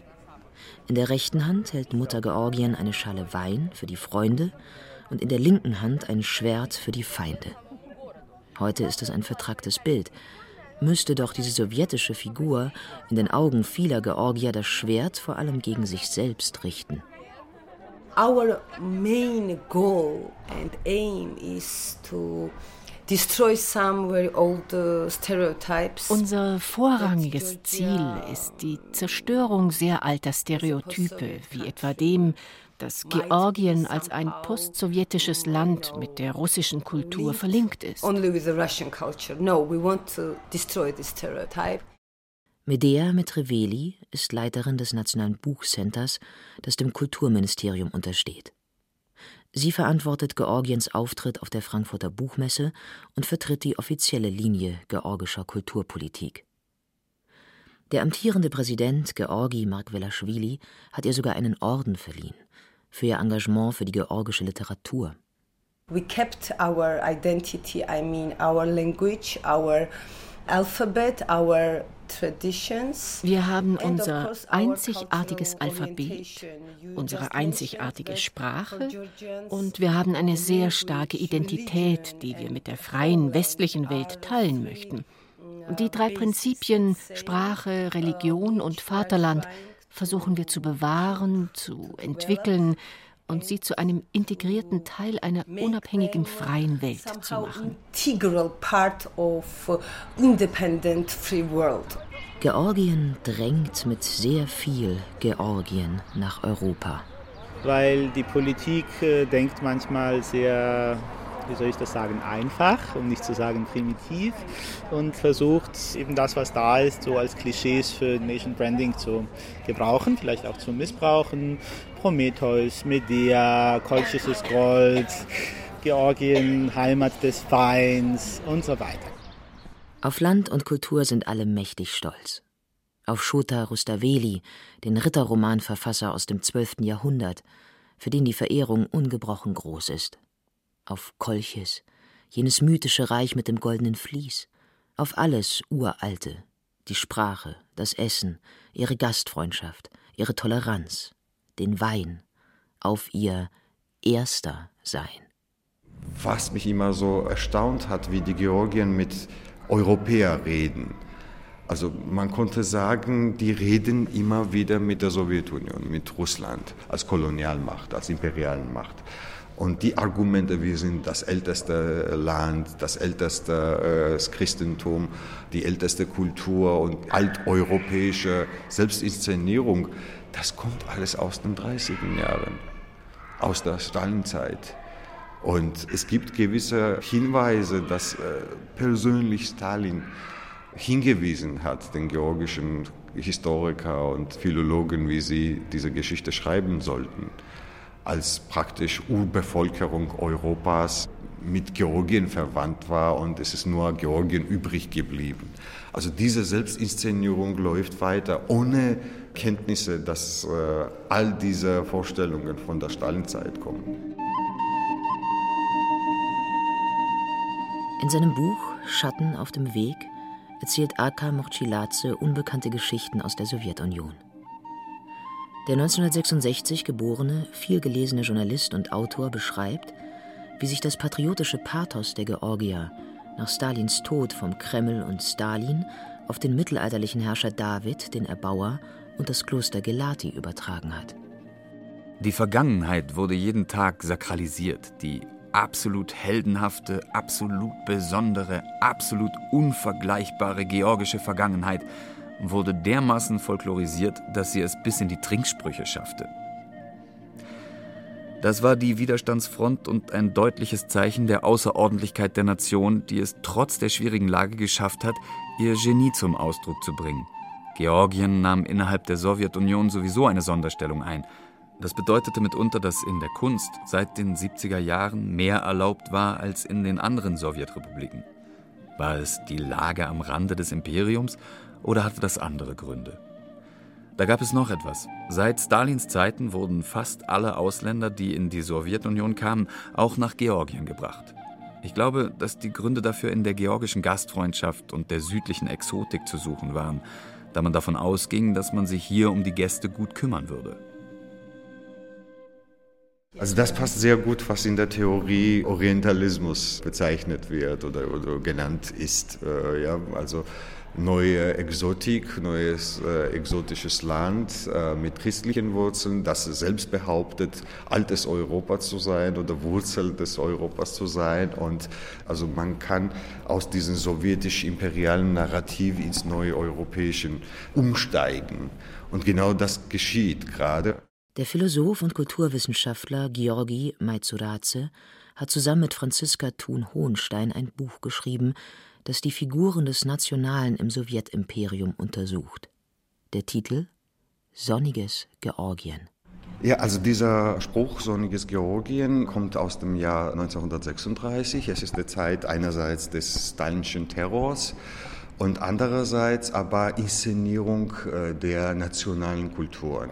In der rechten Hand hält Mutter Georgien eine Schale Wein für die Freunde und in der linken Hand ein Schwert für die Feinde. Heute ist es ein vertracktes Bild. Müsste doch diese sowjetische Figur in den Augen vieler Georgier das Schwert vor allem gegen sich selbst richten. Our main goal and aim is to unser vorrangiges Ziel ist die Zerstörung sehr alter Stereotype, wie etwa dem, dass Georgien als ein postsowjetisches Land mit der russischen Kultur verlinkt ist. Medea Metreveli ist Leiterin des Nationalen Buchcenters, das dem Kulturministerium untersteht. Sie verantwortet Georgiens Auftritt auf der Frankfurter Buchmesse und vertritt die offizielle Linie georgischer Kulturpolitik. Der amtierende Präsident Georgi Margvelaschwili hat ihr sogar einen Orden verliehen für ihr Engagement für die georgische Literatur. We kept our identity, I mean our language, our wir haben unser einzigartiges Alphabet, unsere einzigartige Sprache und wir haben eine sehr starke Identität, die wir mit der freien westlichen Welt teilen möchten. Die drei Prinzipien Sprache, Religion und Vaterland versuchen wir zu bewahren, zu entwickeln, und sie zu einem integrierten Teil einer unabhängigen freien Welt zu machen. Georgien drängt mit sehr viel Georgien nach Europa. Weil die Politik äh, denkt manchmal sehr wie soll ich das sagen, einfach, um nicht zu sagen primitiv und versucht eben das, was da ist, so als Klischees für Nation Branding zu gebrauchen, vielleicht auch zu missbrauchen. Prometheus, Medea, Kolchis ist Gold, Georgien, Heimat des Weins und so weiter. Auf Land und Kultur sind alle mächtig stolz. Auf Shota Rustaveli, den Ritterromanverfasser aus dem 12. Jahrhundert, für den die Verehrung ungebrochen groß ist auf Kolchis, jenes mythische Reich mit dem goldenen Vlies, auf alles Uralte, die Sprache, das Essen, ihre Gastfreundschaft, ihre Toleranz, den Wein, auf ihr Erster sein. Was mich immer so erstaunt hat, wie die Georgier mit Europäer reden. Also man konnte sagen, die reden immer wieder mit der Sowjetunion, mit Russland als Kolonialmacht, als Imperialmacht. Und die Argumente, wir sind das älteste Land, das älteste äh, Christentum, die älteste Kultur und alteuropäische Selbstinszenierung, das kommt alles aus den 30er Jahren, aus der Stalinzeit. Und es gibt gewisse Hinweise, dass äh, persönlich Stalin hingewiesen hat, den georgischen Historiker und Philologen, wie sie diese Geschichte schreiben sollten, als praktisch Urbevölkerung Europas mit Georgien verwandt war und es ist nur Georgien übrig geblieben. Also diese Selbstinszenierung läuft weiter ohne Kenntnisse, dass äh, all diese Vorstellungen von der Stalinzeit kommen. In seinem Buch Schatten auf dem Weg erzählt Aka Mochiladze unbekannte Geschichten aus der Sowjetunion. Der 1966 geborene, vielgelesene Journalist und Autor beschreibt, wie sich das patriotische Pathos der Georgier nach Stalins Tod vom Kreml und Stalin auf den mittelalterlichen Herrscher David, den Erbauer, und das Kloster Gelati übertragen hat. Die Vergangenheit wurde jeden Tag sakralisiert, die absolut heldenhafte, absolut besondere, absolut unvergleichbare georgische Vergangenheit wurde dermaßen folklorisiert, dass sie es bis in die Trinksprüche schaffte. Das war die Widerstandsfront und ein deutliches Zeichen der Außerordentlichkeit der Nation, die es trotz der schwierigen Lage geschafft hat, ihr Genie zum Ausdruck zu bringen. Georgien nahm innerhalb der Sowjetunion sowieso eine Sonderstellung ein – das bedeutete mitunter, dass in der Kunst seit den 70er Jahren mehr erlaubt war als in den anderen Sowjetrepubliken. War es die Lage am Rande des Imperiums oder hatte das andere Gründe? Da gab es noch etwas. Seit Stalins Zeiten wurden fast alle Ausländer, die in die Sowjetunion kamen, auch nach Georgien gebracht. Ich glaube, dass die Gründe dafür in der georgischen Gastfreundschaft und der südlichen Exotik zu suchen waren, da man davon ausging, dass man sich hier um die Gäste gut kümmern würde. Also das passt sehr gut, was in der Theorie Orientalismus bezeichnet wird oder, oder genannt ist. Äh, ja, also neue Exotik, neues äh, exotisches Land äh, mit christlichen Wurzeln, das selbst behauptet, altes Europa zu sein oder Wurzel des Europas zu sein. Und also man kann aus diesem sowjetisch-imperialen Narrativ ins neue europäische umsteigen. Und genau das geschieht gerade. Der Philosoph und Kulturwissenschaftler Georgi Maizuraze hat zusammen mit Franziska Thun-Hohenstein ein Buch geschrieben, das die Figuren des Nationalen im Sowjetimperium untersucht. Der Titel Sonniges Georgien. Ja, also dieser Spruch Sonniges Georgien kommt aus dem Jahr 1936. Es ist die Zeit einerseits des stalinischen Terrors und andererseits aber Inszenierung äh, der nationalen Kulturen.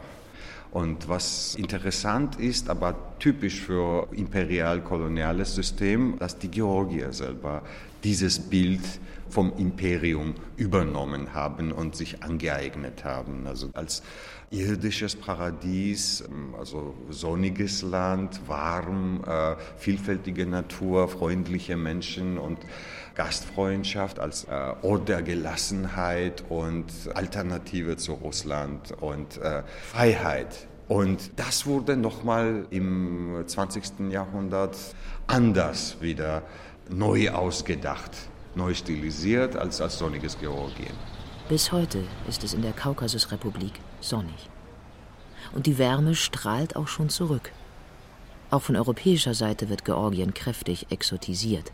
Und was interessant ist, aber typisch für imperial-koloniales System, dass die Georgier selber dieses Bild vom Imperium übernommen haben und sich angeeignet haben. Also als irdisches Paradies, also sonniges Land, warm, äh, vielfältige Natur, freundliche Menschen und Gastfreundschaft als äh, Ort der Gelassenheit und Alternative zu Russland und äh, Freiheit. Und das wurde nochmal im 20. Jahrhundert anders wieder neu ausgedacht, neu stilisiert als als sonniges Georgien. Bis heute ist es in der Kaukasusrepublik sonnig. Und die Wärme strahlt auch schon zurück. Auch von europäischer Seite wird Georgien kräftig exotisiert.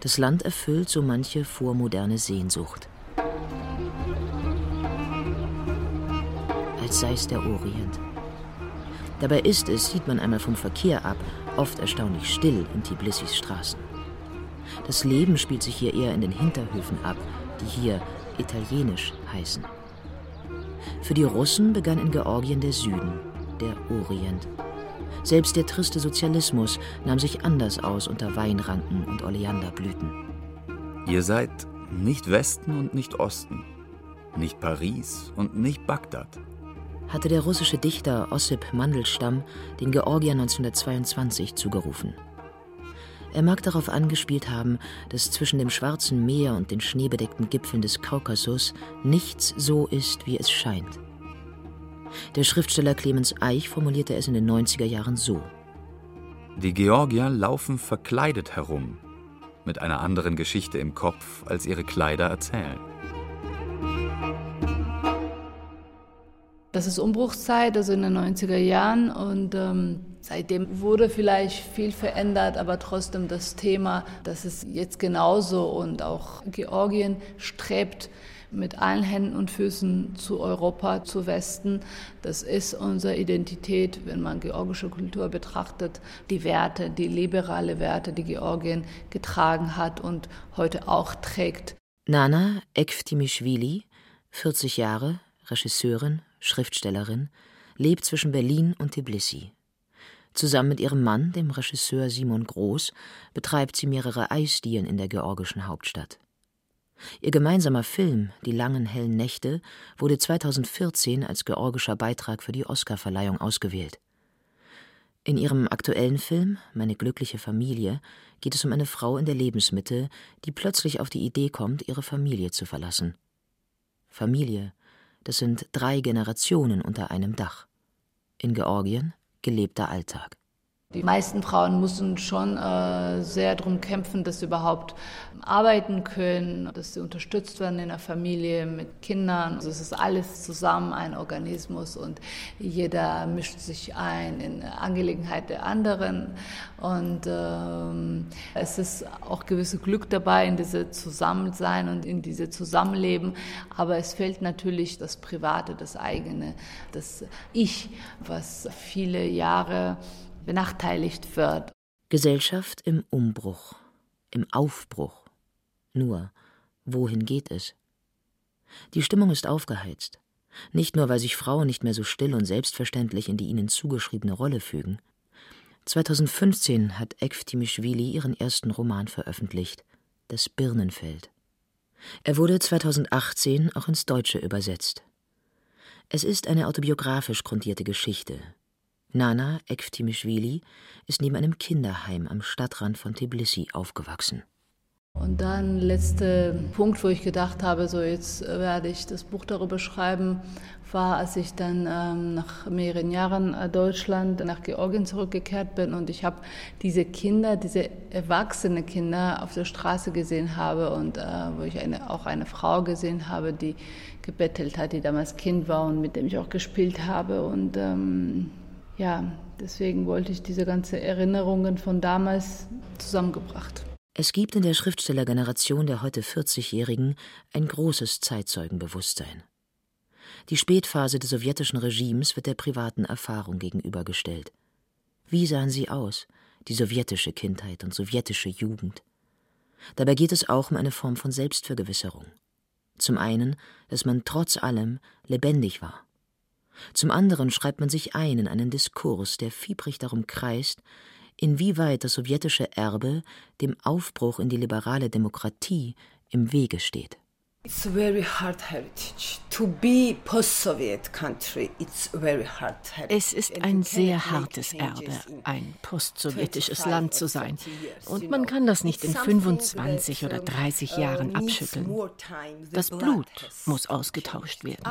Das Land erfüllt so manche vormoderne Sehnsucht. Als sei es der Orient. Dabei ist es, sieht man einmal vom Verkehr ab, oft erstaunlich still in Tbilisis Straßen. Das Leben spielt sich hier eher in den Hinterhöfen ab, die hier italienisch heißen. Für die Russen begann in Georgien der Süden, der Orient. Selbst der triste Sozialismus nahm sich anders aus unter Weinranken und Oleanderblüten. Ihr seid nicht Westen und nicht Osten, nicht Paris und nicht Bagdad. Hatte der russische Dichter Ossip Mandelstam den Georgier 1922 zugerufen. Er mag darauf angespielt haben, dass zwischen dem Schwarzen Meer und den schneebedeckten Gipfeln des Kaukasus nichts so ist, wie es scheint. Der Schriftsteller Clemens Eich formulierte es in den 90er Jahren so. Die Georgier laufen verkleidet herum, mit einer anderen Geschichte im Kopf, als ihre Kleider erzählen. Das ist Umbruchszeit, also in den 90er Jahren. Und ähm, seitdem wurde vielleicht viel verändert, aber trotzdem das Thema, das ist jetzt genauso. Und auch Georgien strebt mit allen Händen und Füßen zu Europa, zu Westen. Das ist unsere Identität, wenn man georgische Kultur betrachtet. Die Werte, die liberale Werte, die Georgien getragen hat und heute auch trägt. Nana Ekftimischwili, 40 Jahre, Regisseurin, Schriftstellerin, lebt zwischen Berlin und Tbilisi. Zusammen mit ihrem Mann, dem Regisseur Simon Groß, betreibt sie mehrere Eisdielen in der georgischen Hauptstadt. Ihr gemeinsamer Film Die langen hellen Nächte wurde 2014 als georgischer Beitrag für die Oscarverleihung ausgewählt. In ihrem aktuellen Film Meine glückliche Familie geht es um eine Frau in der Lebensmitte, die plötzlich auf die Idee kommt, ihre Familie zu verlassen. Familie, das sind drei Generationen unter einem Dach. In Georgien gelebter Alltag. Die meisten Frauen mussten schon äh, sehr darum kämpfen, dass sie überhaupt arbeiten können, dass sie unterstützt werden in der Familie mit Kindern. Also es ist alles zusammen ein Organismus und jeder mischt sich ein in Angelegenheit der anderen. Und ähm, es ist auch gewisse Glück dabei in diese Zusammensein und in diese Zusammenleben. Aber es fehlt natürlich das Private, das eigene, das Ich, was viele Jahre benachteiligt wird. Gesellschaft im Umbruch, im Aufbruch. Nur, wohin geht es? Die Stimmung ist aufgeheizt. Nicht nur, weil sich Frauen nicht mehr so still und selbstverständlich in die ihnen zugeschriebene Rolle fügen. 2015 hat Ekftimischwili ihren ersten Roman veröffentlicht, Das Birnenfeld. Er wurde 2018 auch ins Deutsche übersetzt. Es ist eine autobiografisch grundierte Geschichte, Nana Ekftimischwili ist neben einem Kinderheim am Stadtrand von Tbilisi aufgewachsen. Und dann letzter Punkt, wo ich gedacht habe, so jetzt werde ich das Buch darüber schreiben, war, als ich dann ähm, nach mehreren Jahren äh, Deutschland nach Georgien zurückgekehrt bin und ich habe diese Kinder, diese erwachsene Kinder auf der Straße gesehen habe und äh, wo ich eine, auch eine Frau gesehen habe, die gebettelt hat, die damals Kind war und mit dem ich auch gespielt habe und ähm, ja, deswegen wollte ich diese ganzen Erinnerungen von damals zusammengebracht. Es gibt in der Schriftstellergeneration der heute 40-Jährigen ein großes Zeitzeugenbewusstsein. Die Spätphase des sowjetischen Regimes wird der privaten Erfahrung gegenübergestellt. Wie sahen sie aus, die sowjetische Kindheit und sowjetische Jugend? Dabei geht es auch um eine Form von Selbstvergewisserung. Zum einen, dass man trotz allem lebendig war zum anderen schreibt man sich ein in einen Diskurs, der fiebrig darum kreist, inwieweit das sowjetische Erbe dem Aufbruch in die liberale Demokratie im Wege steht. It's very hard heritage. To be post-Soviet country, it's very hard heritage. Es ist ein sehr hartes Erbe, ein postsowjetisches Land zu sein. Und man kann das nicht in 25 oder 30 Jahren abschütteln. Das Blut muss ausgetauscht werden.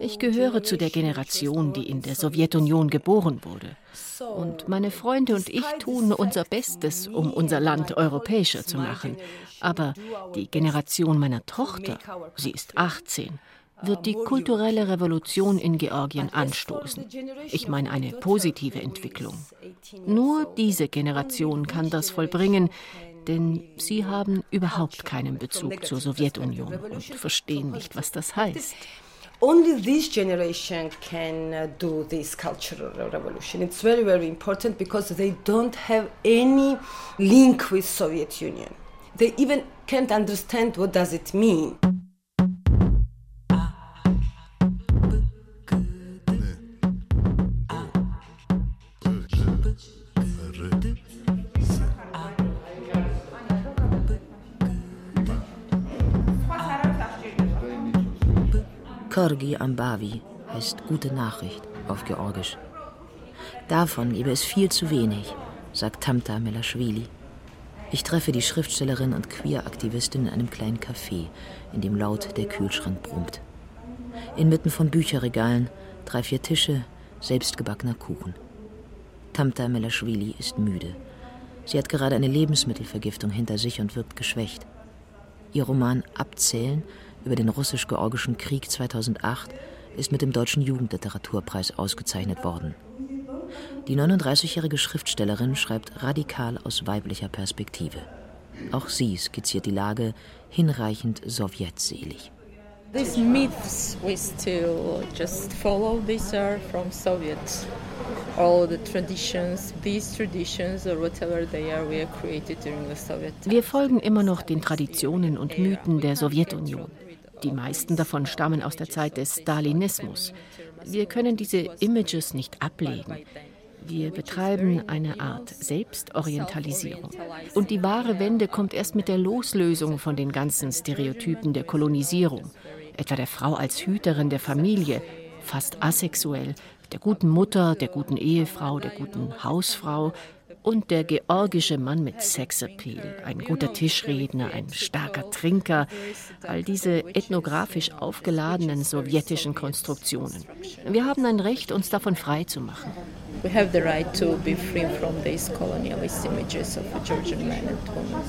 Ich gehöre zu der Generation, die in der Sowjetunion geboren wurde. Und meine Freunde und ich tun unser Bestes, um unser Land europäischer zu machen. Aber die Generation meiner Tochter, sie ist 18, wird die kulturelle Revolution in Georgien anstoßen. Ich meine eine positive Entwicklung. Nur diese Generation kann das vollbringen, denn sie haben überhaupt keinen Bezug zur Sowjetunion und verstehen nicht, was das heißt. Only this generation can uh, do this cultural revolution. It's very, very important because they don't have any link with Soviet Union. They even can't understand what does it mean. Korgi Ambavi heißt gute Nachricht auf Georgisch. Davon gebe es viel zu wenig, sagt Tamta Melaschwili. Ich treffe die Schriftstellerin und Queer-Aktivistin in einem kleinen Café, in dem laut der Kühlschrank brummt. Inmitten von Bücherregalen, drei, vier Tische, selbstgebackener Kuchen. Tamta Melashvili ist müde. Sie hat gerade eine Lebensmittelvergiftung hinter sich und wirkt geschwächt. Ihr Roman Abzählen über den russisch-georgischen Krieg 2008 ist mit dem Deutschen Jugendliteraturpreis ausgezeichnet worden. Die 39-jährige Schriftstellerin schreibt radikal aus weiblicher Perspektive. Auch sie skizziert die Lage hinreichend sowjetselig. These myths we still just follow. These are from Soviet. All the traditions, these traditions or whatever they are, were created during the Soviet. Wir folgen immer noch den Traditionen und Mythen der Sowjetunion. Die meisten davon stammen aus der Zeit des Stalinismus. Wir können diese Images nicht ablegen. Wir betreiben eine Art Selbstorientalisierung. Und die wahre Wende kommt erst mit der Loslösung von den ganzen Stereotypen der Kolonisierung, etwa der Frau als Hüterin der Familie, fast asexuell, der guten Mutter, der guten Ehefrau, der guten Hausfrau, und der georgische Mann mit Sexappeal, ein guter Tischredner, ein starker Trinker, all diese ethnografisch aufgeladenen sowjetischen Konstruktionen. Wir haben ein Recht, uns davon frei zu machen. We have the right to be free from these colonialist images of a Georgian man and woman.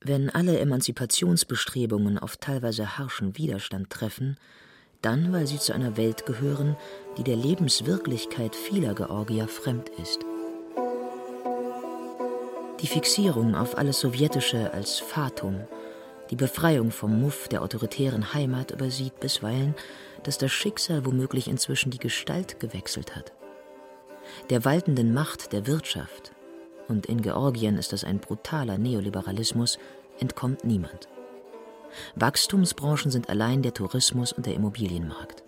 Wenn alle Emanzipationsbestrebungen auf teilweise harschen Widerstand treffen, dann weil sie zu einer Welt gehören, die der Lebenswirklichkeit vieler Georgier fremd ist. Die Fixierung auf alles Sowjetische als Fatum, die Befreiung vom Muff der autoritären Heimat übersieht bisweilen, dass das Schicksal womöglich inzwischen die Gestalt gewechselt hat. Der waltenden Macht der Wirtschaft, und in Georgien ist das ein brutaler Neoliberalismus, entkommt niemand. Wachstumsbranchen sind allein der Tourismus und der Immobilienmarkt.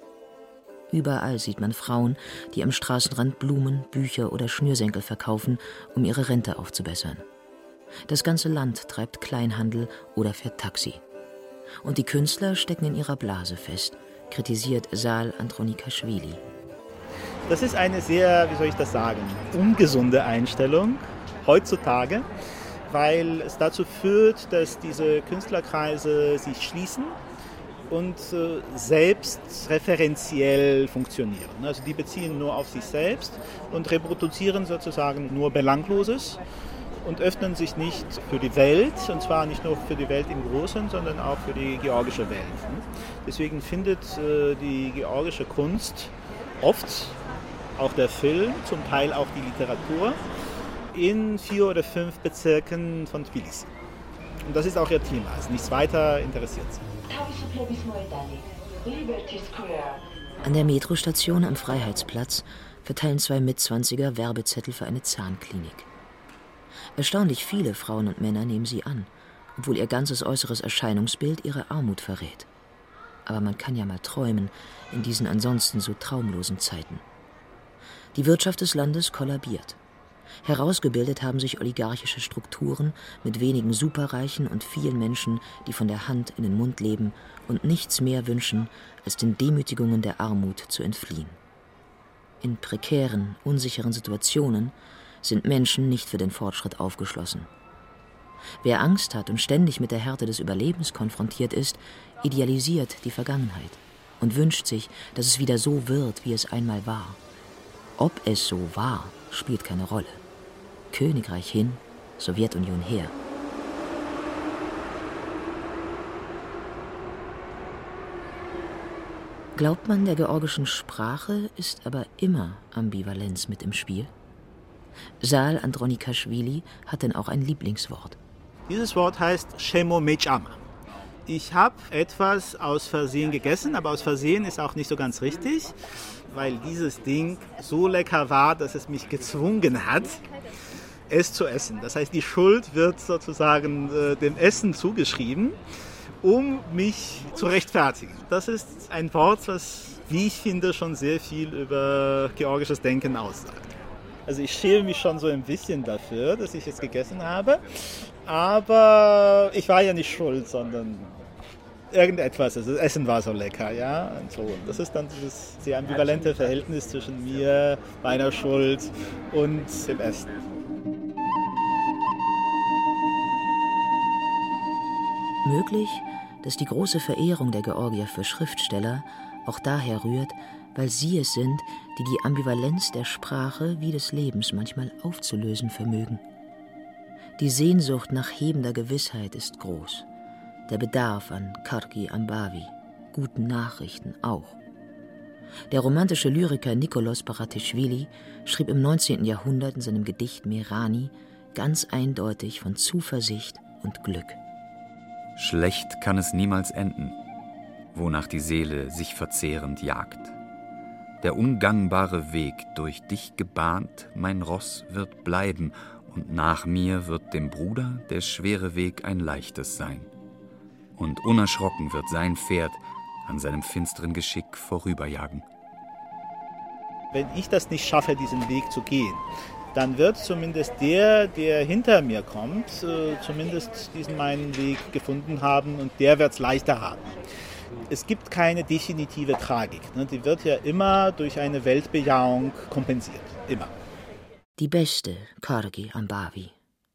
Überall sieht man Frauen, die am Straßenrand Blumen, Bücher oder Schnürsenkel verkaufen, um ihre Rente aufzubessern. Das ganze Land treibt Kleinhandel oder fährt Taxi. Und die Künstler stecken in ihrer Blase fest, kritisiert Saal Andronikaschwili. Das ist eine sehr, wie soll ich das sagen, ungesunde Einstellung heutzutage, weil es dazu führt, dass diese Künstlerkreise sich schließen und äh, selbst referenziell funktionieren. Also die beziehen nur auf sich selbst und reproduzieren sozusagen nur Belangloses und öffnen sich nicht für die Welt, und zwar nicht nur für die Welt im Großen, sondern auch für die georgische Welt. Deswegen findet äh, die georgische Kunst oft, auch der Film, zum Teil auch die Literatur, in vier oder fünf Bezirken von Tbilisi. Und das ist auch ihr Thema, also nichts weiter interessiert sie. An der Metrostation am Freiheitsplatz verteilen zwei Mitzwanziger Werbezettel für eine Zahnklinik. Erstaunlich viele Frauen und Männer nehmen sie an, obwohl ihr ganzes äußeres Erscheinungsbild ihre Armut verrät. Aber man kann ja mal träumen in diesen ansonsten so traumlosen Zeiten. Die Wirtschaft des Landes kollabiert. Herausgebildet haben sich oligarchische Strukturen mit wenigen Superreichen und vielen Menschen, die von der Hand in den Mund leben und nichts mehr wünschen, als den Demütigungen der Armut zu entfliehen. In prekären, unsicheren Situationen sind Menschen nicht für den Fortschritt aufgeschlossen. Wer Angst hat und ständig mit der Härte des Überlebens konfrontiert ist, idealisiert die Vergangenheit und wünscht sich, dass es wieder so wird, wie es einmal war. Ob es so war, spielt keine Rolle. Königreich hin, Sowjetunion her. Glaubt man, der georgischen Sprache ist aber immer Ambivalenz mit im Spiel? Saal Andronikaschwili hat denn auch ein Lieblingswort. Dieses Wort heißt Shemo Mechama. Ich habe etwas aus Versehen gegessen, aber aus Versehen ist auch nicht so ganz richtig, weil dieses Ding so lecker war, dass es mich gezwungen hat, es zu essen. Das heißt, die Schuld wird sozusagen äh, dem Essen zugeschrieben, um mich zu rechtfertigen. Das ist ein Wort, was, wie ich finde, schon sehr viel über georgisches Denken aussagt. Also ich schäme mich schon so ein bisschen dafür, dass ich es gegessen habe. Aber ich war ja nicht schuld, sondern irgendetwas. Also das Essen war so lecker, ja. Und so. Das ist dann dieses sehr ambivalente Verhältnis zwischen mir, meiner Schuld und dem Essen. Möglich, dass die große Verehrung der Georgier für Schriftsteller auch daher rührt, weil sie es sind, die die Ambivalenz der Sprache wie des Lebens manchmal aufzulösen vermögen. Die Sehnsucht nach hebender Gewissheit ist groß, der Bedarf an Karki Ambavi, guten Nachrichten auch. Der romantische Lyriker Nikolaus Baratischvili schrieb im 19. Jahrhundert in seinem Gedicht Merani ganz eindeutig von Zuversicht und Glück. Schlecht kann es niemals enden, wonach die Seele sich verzehrend jagt. Der ungangbare Weg, durch dich gebahnt, mein Ross wird bleiben, und nach mir wird dem Bruder der schwere Weg ein leichtes sein. Und unerschrocken wird sein Pferd an seinem finsteren Geschick vorüberjagen. Wenn ich das nicht schaffe, diesen Weg zu gehen, dann wird zumindest der, der hinter mir kommt, äh, zumindest diesen meinen Weg gefunden haben und der wird es leichter haben. Es gibt keine definitive Tragik. Ne? Die wird ja immer durch eine Weltbejahung kompensiert. Immer. Die beste Kargi Ambavi,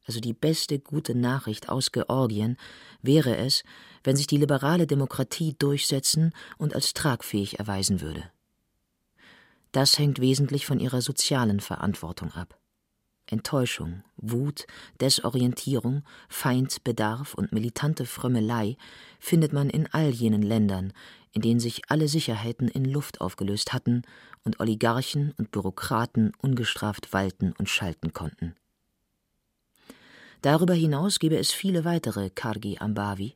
also die beste gute Nachricht aus Georgien, wäre es, wenn sich die liberale Demokratie durchsetzen und als tragfähig erweisen würde. Das hängt wesentlich von ihrer sozialen Verantwortung ab. Enttäuschung, Wut, Desorientierung, Feindbedarf und militante Frömmelei findet man in all jenen Ländern, in denen sich alle Sicherheiten in Luft aufgelöst hatten und Oligarchen und Bürokraten ungestraft walten und schalten konnten. Darüber hinaus gäbe es viele weitere Kargi Ambavi,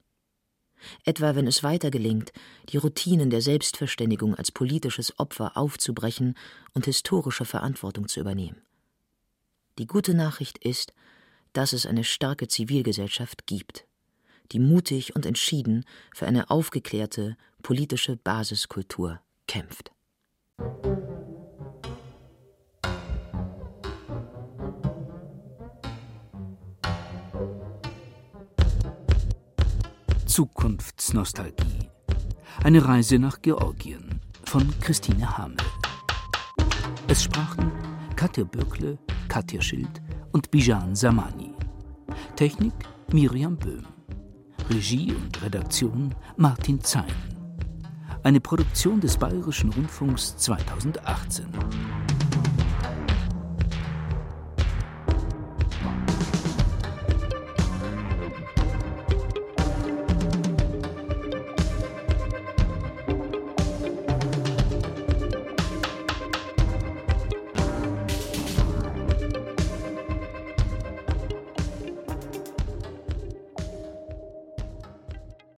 etwa wenn es weiter gelingt, die Routinen der Selbstverständigung als politisches Opfer aufzubrechen und historische Verantwortung zu übernehmen. Die gute Nachricht ist, dass es eine starke Zivilgesellschaft gibt, die mutig und entschieden für eine aufgeklärte politische Basiskultur kämpft. Zukunftsnostalgie. Eine Reise nach Georgien von Christine Hamel. Es sprachen Katja Böckle, Katja Schild und Bijan Samani. Technik Miriam Böhm. Regie und Redaktion Martin Zein. Eine Produktion des Bayerischen Rundfunks 2018.